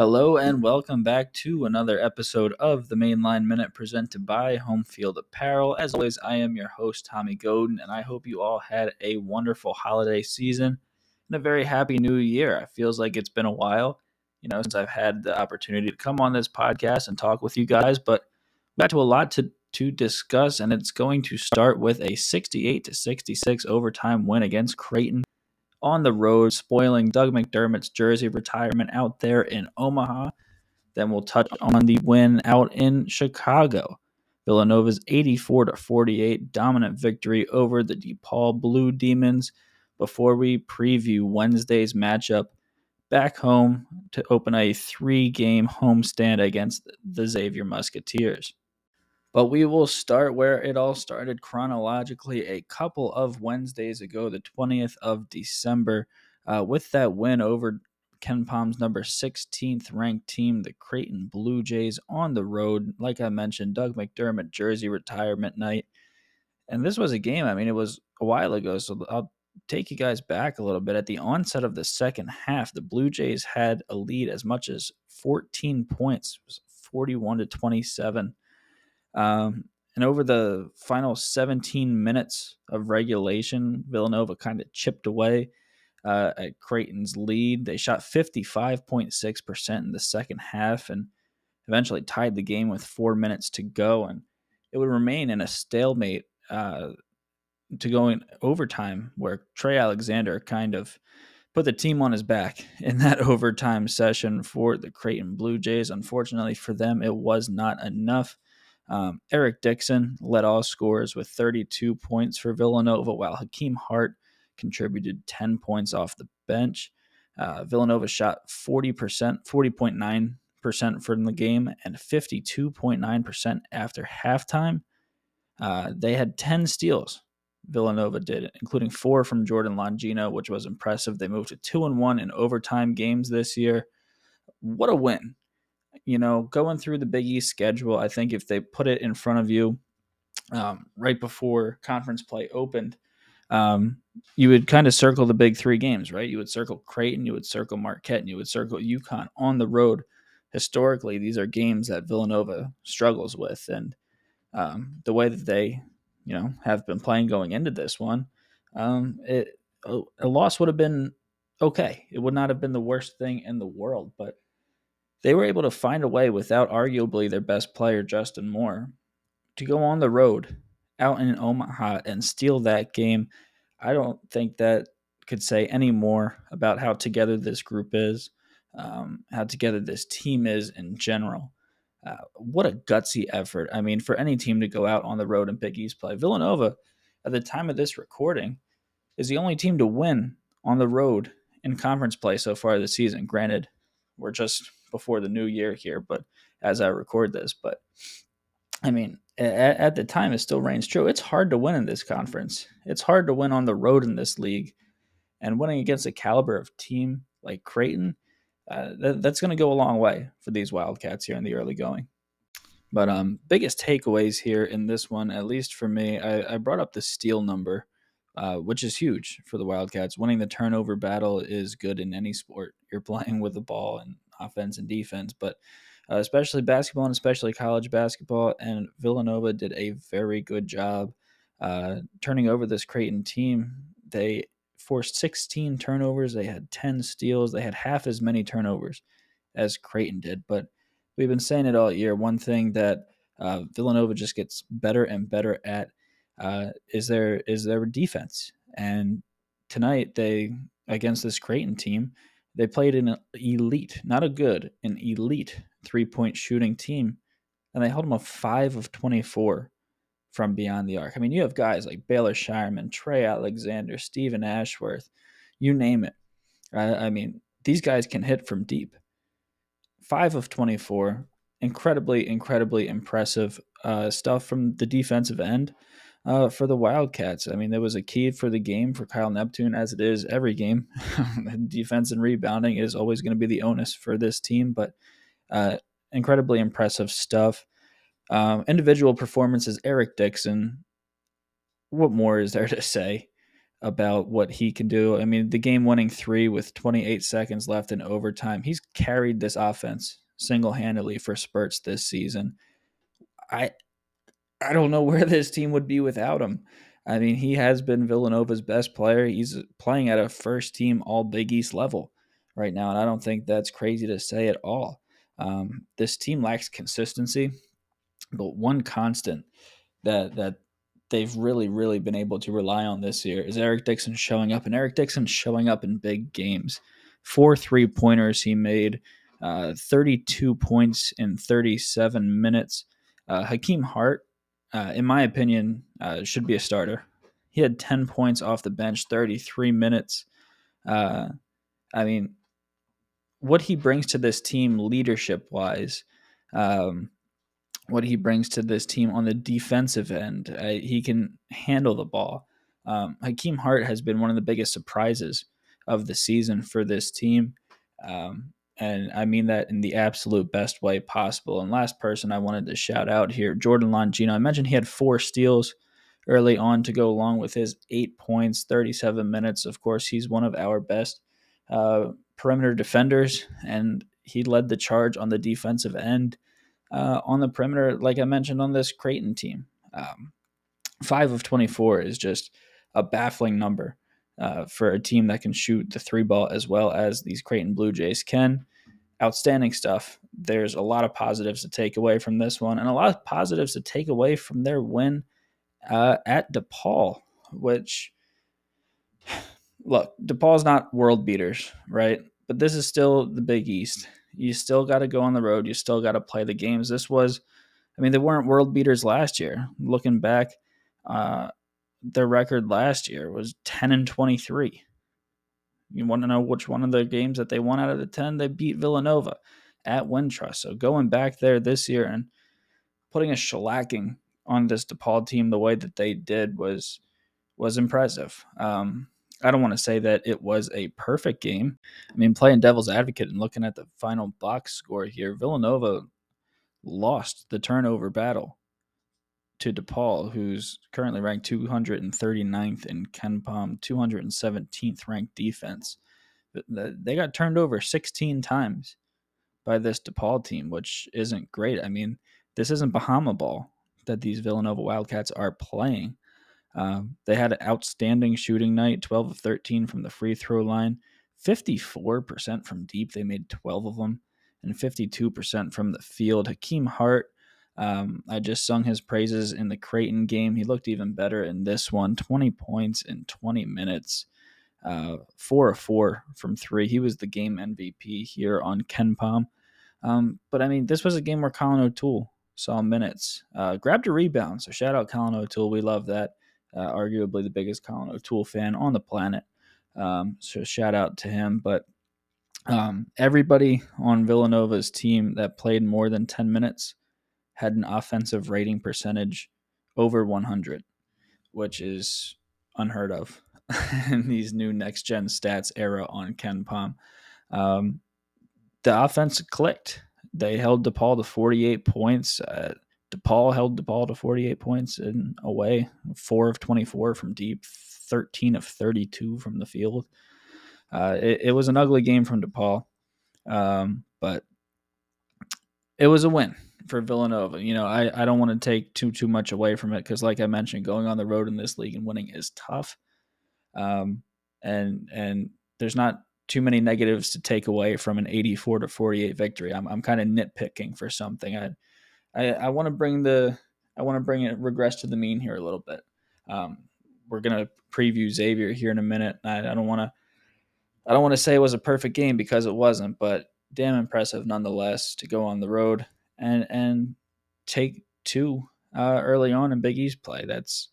Hello and welcome back to another episode of the Mainline Minute presented by Home Field Apparel. As always, I am your host, Tommy Godin, and I hope you all had a wonderful holiday season and a very happy new year. It feels like it's been a while, you know, since I've had the opportunity to come on this podcast and talk with you guys, but we got to a lot to, to discuss, and it's going to start with a 68 to 66 overtime win against Creighton on the road, spoiling Doug McDermott's jersey retirement out there in Omaha. Then we'll touch on the win out in Chicago. Villanova's 84 to 48 dominant victory over the DePaul Blue Demons before we preview Wednesday's matchup back home to open a three game homestand against the Xavier Musketeers. But we will start where it all started chronologically a couple of Wednesdays ago, the 20th of December, uh, with that win over KenPom's number 16th ranked team, the Creighton Blue Jays, on the road. Like I mentioned, Doug McDermott jersey retirement night. And this was a game, I mean, it was a while ago, so I'll take you guys back a little bit. At the onset of the second half, the Blue Jays had a lead as much as 14 points, 41 to 27. Um, and over the final 17 minutes of regulation, Villanova kind of chipped away uh, at Creighton's lead. They shot 55.6% in the second half and eventually tied the game with four minutes to go. And it would remain in a stalemate uh, to going overtime, where Trey Alexander kind of put the team on his back in that overtime session for the Creighton Blue Jays. Unfortunately for them, it was not enough. Um, Eric Dixon led all scorers with 32 points for Villanova, while Hakim Hart contributed 10 points off the bench. Uh, Villanova shot 40%, 40.9% for the game and 52.9% after halftime. Uh, they had 10 steals. Villanova did, including four from Jordan Longino, which was impressive. They moved to two and one in overtime games this year. What a win! You know, going through the Big East schedule, I think if they put it in front of you um, right before conference play opened, um, you would kind of circle the big three games, right? You would circle Creighton, you would circle Marquette, and you would circle UConn on the road. Historically, these are games that Villanova struggles with, and um, the way that they, you know, have been playing going into this one, um, it a loss would have been okay. It would not have been the worst thing in the world, but they were able to find a way without arguably their best player, Justin Moore, to go on the road out in Omaha and steal that game. I don't think that could say any more about how together this group is, um, how together this team is in general. Uh, what a gutsy effort. I mean, for any team to go out on the road and Big East play. Villanova, at the time of this recording, is the only team to win on the road in conference play so far this season. Granted, we're just before the new year here, but as I record this, but I mean, at, at the time, it still reigns true. It's hard to win in this conference. It's hard to win on the road in this league, and winning against a caliber of team like Creighton, uh, that, that's going to go a long way for these Wildcats here in the early going. But um, biggest takeaways here in this one, at least for me, I, I brought up the steal number, uh, which is huge for the Wildcats. Winning the turnover battle is good in any sport. You're playing with the ball, and offense and defense, but uh, especially basketball and especially college basketball. And Villanova did a very good job uh, turning over this Creighton team. They forced 16 turnovers. They had 10 steals. They had half as many turnovers as Creighton did. But we've been saying it all year. One thing that uh, Villanova just gets better and better at uh, is their is their defense. And tonight they against this Creighton team, they played an elite, not a good, an elite three point shooting team, and they held them a five of 24 from beyond the arc. I mean, you have guys like Baylor Scheierman, Trey Alexander, Steven Ashworth, you name it. I, I mean, these guys can hit from deep. Five of 24, incredibly, incredibly impressive uh, stuff from the defensive end uh, for the Wildcats. I mean, there was a key for the game for Kyle Neptune, as it is every game. Defense and rebounding is always going to be the onus for this team, but uh, incredibly impressive stuff. Um, individual performances, Eric Dixon. What more is there to say? about what he can do. I mean, the game winning three with 28 seconds left in overtime, he's carried this offense single handedly for spurts this season. I I don't know where this team would be without him. I mean, he has been Villanova's best player. He's playing at a first team All Big East level right now, and I don't think that's crazy to say at all. Um, this team lacks consistency, but one constant that that they've really, really been able to rely on this year is Eric Dixon showing up, and Eric Dixon showing up in big games. Four three pointers he made, uh, 32 points in 37 minutes. Uh, Hakim Hart, uh, in my opinion, uh, should be a starter. He had 10 points off the bench, 33 minutes. Uh, I mean, what he brings to this team leadership wise, um, what he brings to this team on the defensive end. Uh, he can handle the ball. Um, Hakim Hart has been one of the biggest surprises of the season for this team. Um, and I mean that in the absolute best way possible. And last person I wanted to shout out here, Jordan Longino. I mentioned he had four steals early on to go along with his eight points, 37 minutes. Of course, he's one of our best uh, perimeter defenders, and he led the charge on the defensive end uh, on the perimeter, like I mentioned on this Creighton team. Um, five of 24 is just a baffling number uh, for a team that can shoot the three ball as well as these Creighton Blue Jays can. Outstanding stuff. There's a lot of positives to take away from this one, and a lot of positives to take away from their win uh, at DePaul, which, look, DePaul's not world beaters, right? But this is still the Big East. You still got to go on the road. You still got to play the games. This was, I mean, they weren't world beaters last year. Looking back, uh, their record last year was 10 and 23. You want to know which one of the games that they won out of the 10? They beat Villanova at Wintrust. So going back there this year and putting a shellacking on this DePaul team the way that they did was was impressive. Um, I don't want to say that it was a perfect game. I mean, playing devil's advocate and looking at the final box score here, Villanova lost the turnover battle to DePaul, who's currently ranked 239th in KenPom, 217th ranked defense. They got turned over 16 times by this DePaul team, which isn't great. I mean, this isn't Bahama ball that these Villanova Wildcats are playing. Um, they had an outstanding shooting night 12 of 13 from the free throw line, 54% from deep. They made 12 of them, and 52% from the field. Hakim Hart, um, I just sung his praises in the Creighton game. He looked even better in this one 20 points in 20 minutes, uh, four of four from three. He was the game MVP here on KenPom. Um, but I mean, this was a game where Colin O'Toole saw minutes, uh, grabbed a rebound. So shout out Colin O'Toole. We love that uh, arguably the biggest Colin O'Toole fan on the planet. Um, so shout out to him. But um, everybody on Villanova's team that played more than 10 minutes had an offensive rating percentage over 100, which is unheard of in these new next gen stats era on KenPom. Um, the offense clicked. They held DePaul to 48 points. Uh, DePaul held DePaul to 48 points in away, four of 24 from deep, 13 of 32 from the field. Uh, it, it, was an ugly game from DePaul, um, but it was a win for Villanova. You know, I, I don't want to take too too much away from it because, like I mentioned, going on the road in this league and winning is tough. Um, and and there's not too many negatives to take away from an 84 to 48 victory. I'm I'm kind of nitpicking for something. I I, I want to bring the I want to bring it regress to the mean here a little bit. Um, we're gonna preview Xavier here in a minute. I, I don't want to I don't want to say it was a perfect game because it wasn't, but damn impressive nonetheless to go on the road and and take two uh, early on in Big East play. That's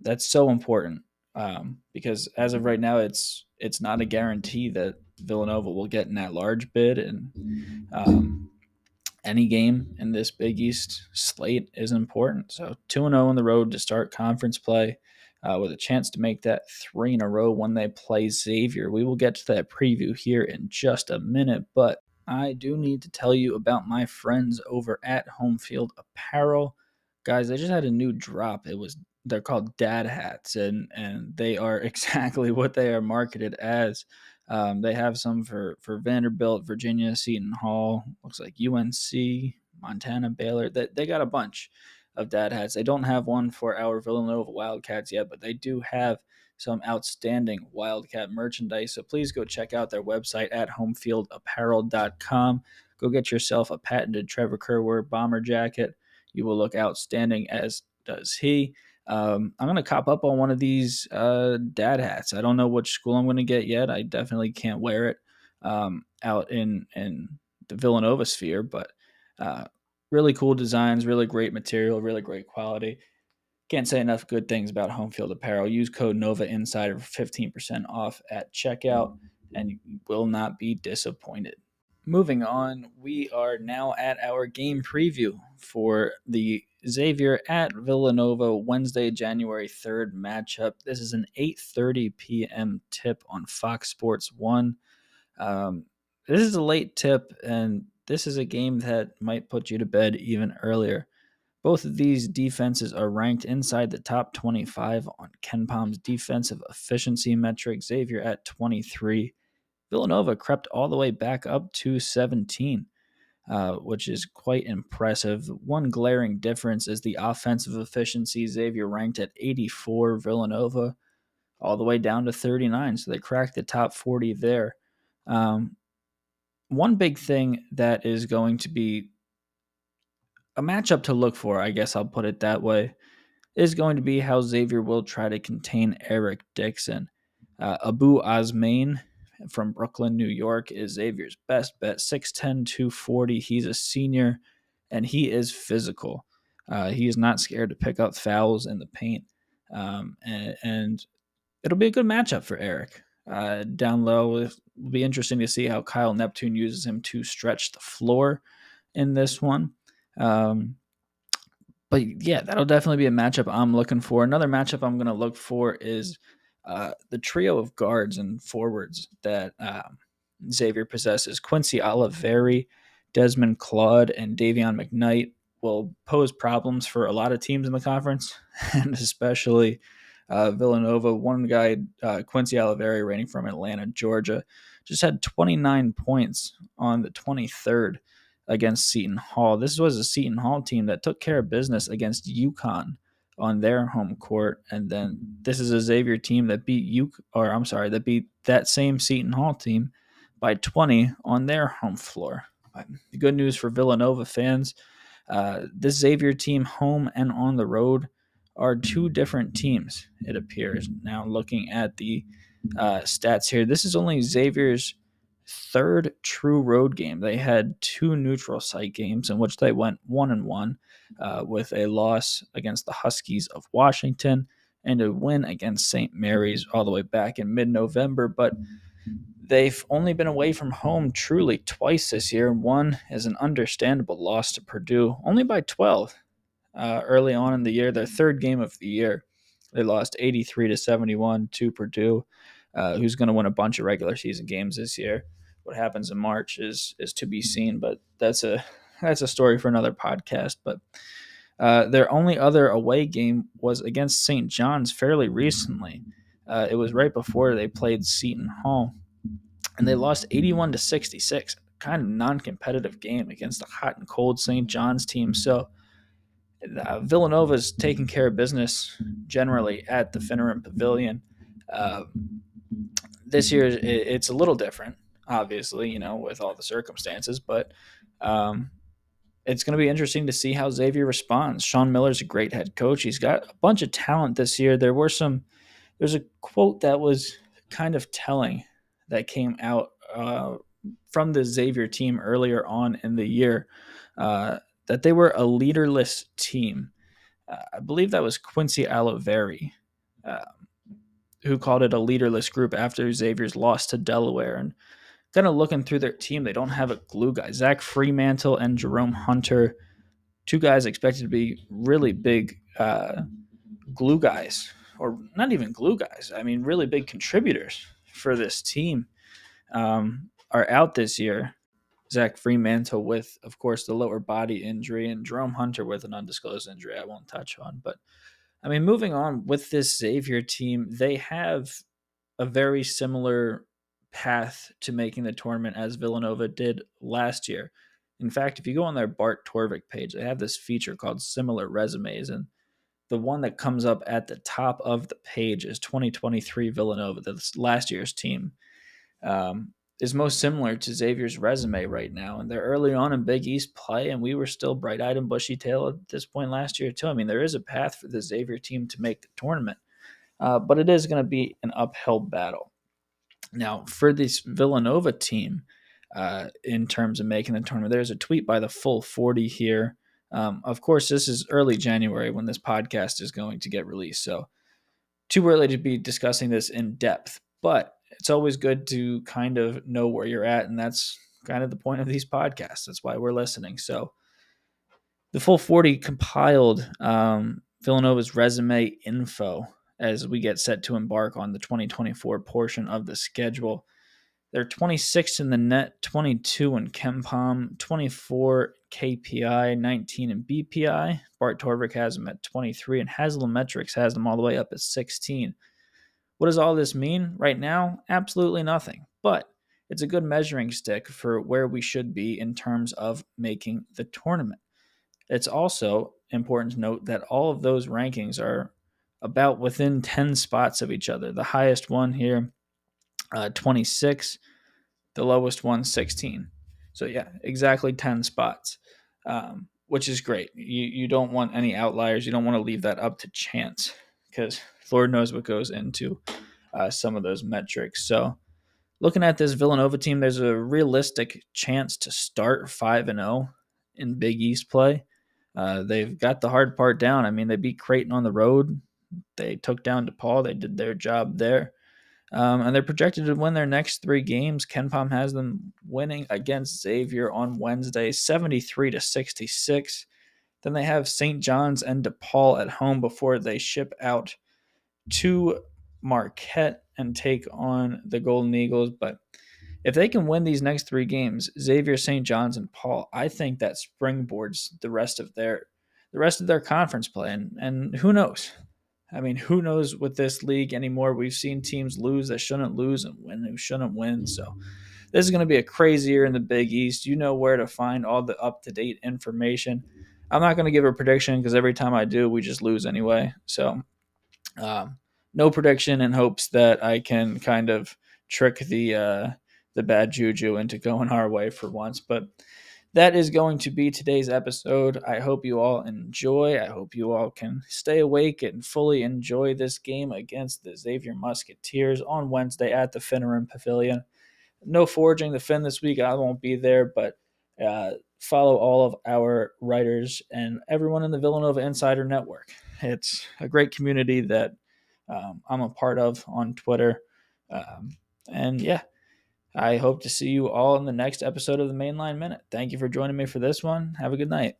that's so important um, because as of right now, it's it's not a guarantee that Villanova will get in that large bid, and um, any game in this Big East slate is important. So 2 and 0 on the road to start conference play uh, with a chance to make that three in a row when they play Xavier. We will get to that preview here in just a minute, but I do need to tell you about my friends over at Home Field Apparel. Guys, they just had a new drop. It was they're called dad hats, and and they are exactly what they are marketed as. Um, they have some for for Vanderbilt, Virginia, Seton Hall, looks like UNC, Montana, Baylor. They they got a bunch of dad hats. They don't have one for our Villanova Wildcats yet, but they do have some outstanding Wildcat merchandise. So please go check out their website at homefieldapparel.com. Go get yourself a patented Trevor Kerr bomber jacket. You will look outstanding, as does he. Um, I'm going to cop up on one of these uh, dad hats. I don't know which school I'm going to get yet. I definitely can't wear it um, out in, in the Villanova sphere, but uh, really cool designs, really great material, really great quality. Can't say enough good things about Home Field Apparel. Use code Nova Insider for 15% off at checkout, and you will not be disappointed. Moving on, we are now at our game preview for the Xavier at Villanova Wednesday, January 3rd matchup. This is an 8:30 p.m. tip on Fox Sports 1. Um, this is a late tip and this is a game that might put you to bed even earlier. Both of these defenses are ranked inside the top 25 on KenPom's defensive efficiency metric. Xavier at 23, Villanova crept all the way back up to 17, uh, which is quite impressive. One glaring difference is the offensive efficiency. Xavier ranked at 84, Villanova all the way down to 39. So they cracked the top 40 there. Um, one big thing that is going to be a matchup to look for, I guess I'll put it that way, is going to be how Xavier will try to contain Eric Dixon. Uh, Abou Ousmane from Brooklyn, New York, is Xavier's best bet. 6'10, 240. He's a senior and he is physical. Uh, he is not scared to pick up fouls in the paint. Um, and, and, it'll be a good matchup for Eric. Uh, down low, it will be interesting to see how Kyle Neptune uses him to stretch the floor in this one. Um, but yeah, that'll definitely be a matchup I'm looking for. Another matchup I'm going to look for is uh, the trio of guards and forwards that um, Xavier possesses Quincy Olivari, Desmond Claude, and Dayvion McKnight will pose problems for a lot of teams in the conference, and especially uh, Villanova. One guy, uh, Quincy Olivari, reigning from Atlanta, Georgia, just had 29 points on the 23rd against Seton Hall. This was a Seton Hall team that took care of business against UConn on their home court, and then this is a Xavier team that beat you, or I'm sorry, that beat that same Seton Hall team by 20 on their home floor. The good news for Villanova fans: uh, this Xavier team, home and on the road, are two different teams. It appears now, looking at the uh, stats here, this is only Xavier's third true road game. They had two neutral site games in which they went one and one uh, with a loss against the Huskies of Washington and a win against St. Mary's all the way back in mid November. But they've only been away from home truly twice this year. And one is an understandable loss to Purdue, only by 12 uh, early on in the year, their third game of the year. They lost 83 to 71 to Purdue, uh, who's going to win a bunch of regular season games this year. What happens in March is is to be seen, but that's a that's a story for another podcast. But uh, their only other away game was against St. John's fairly recently. Uh, it was right before they played Seton Hall, and they lost 81 to 66. Kind of non-competitive game against a hot and cold St. John's team. So uh, Villanova's taking care of business generally at the Finneran Pavilion. Uh, this year, it, it's a little different, obviously, you know, with all the circumstances, but um, it's going to be interesting to see how Xavier responds. Sean Miller's a great head coach. He's got a bunch of talent this year. There were some, there's a quote that was kind of telling that came out uh, from the Xavier team earlier on in the year. Uh, that they were a leaderless team. Uh, I believe that was Quincy Olivari, uh, who called it a leaderless group after Xavier's loss to Delaware. And kind of looking through their team, they don't have a glue guy. Zach Freemantle and Jerome Hunter, two guys expected to be really big uh, glue guys, or not even glue guys. I mean, really big contributors for this team um, are out this year. Zach Freemantle with, of course, the lower body injury, and Jerome Hunter with an undisclosed injury I won't touch on. But I mean, moving on with this Xavier team, they have a very similar path to making the tournament as Villanova did last year. In fact, if you go on their Bart Torvik page, they have this feature called Similar Resumes. And the one that comes up at the top of the page is 2023 Villanova, that's last year's team. Um, is most similar to Xavier's resume right now. And they're early on in Big East play, and we were still bright eyed and bushy tailed at this point last year, too. I mean, there is a path for the Xavier team to make the tournament, uh, but it is going to be an uphill battle. Now, for this Villanova team, uh, in terms of making the tournament, there's a tweet by the full 40 here. Um, of course, this is early January when this podcast is going to get released. So, too early to be discussing this in depth, but it's always good to kind of know where you're at. And that's kind of the point of these podcasts. That's why we're listening. So the full 40 compiled um, Villanova's resume info as we get set to embark on the 2024 portion of the schedule. They're 26 in the net, 22 in KenPom, 24 KPI, 19 in BPI. Bart Torvik has them at 23, and Haslametrics has them all the way up at 16. What does all this mean right now? Absolutely nothing. But it's a good measuring stick for where we should be in terms of making the tournament. It's also important to note that all of those rankings are about within 10 spots of each other. The highest one here, uh, 26, the lowest one, 16. So, yeah, exactly 10 spots, um, which is great. You, you don't want any outliers. You don't want to leave that up to chance because Lord knows what goes into uh, some of those metrics. So, looking at this Villanova team, there's a realistic chance to start 5 and 0 in Big East play. Uh, they've got the hard part down. I mean, they beat Creighton on the road. They took down DePaul. They did their job there. Um, and they're projected to win their next three games. KenPom has them winning against Xavier on Wednesday, 73 to 66. Then they have St. John's and DePaul at home before they ship out to Marquette and take on the Golden Eagles. But if they can win these next three games, Xavier, St. John's, and Paul, I think that springboards the rest of their the rest of their conference play. And, and who knows? I mean, who knows with this league anymore? We've seen teams lose that shouldn't lose and win who shouldn't win. So this is going to be a crazy year in the Big East. You know where to find all the up to date information. I'm not going to give a prediction because every time I do, we just lose anyway. So, um, no prediction in hopes that I can kind of trick the uh, the bad juju into going our way for once. But that is going to be today's episode. I hope you all enjoy. I hope you all can stay awake and fully enjoy this game against the Xavier Musketeers on Wednesday at the Finneran Pavilion. No forging the Fin this week. I won't be there, but uh, follow all of our writers and everyone in the Villanova Insider Network. It's a great community that um, I'm a part of on Twitter. Um, and yeah, I hope to see you all in the next episode of the Mainline Minute. Thank you for joining me for this one. Have a good night.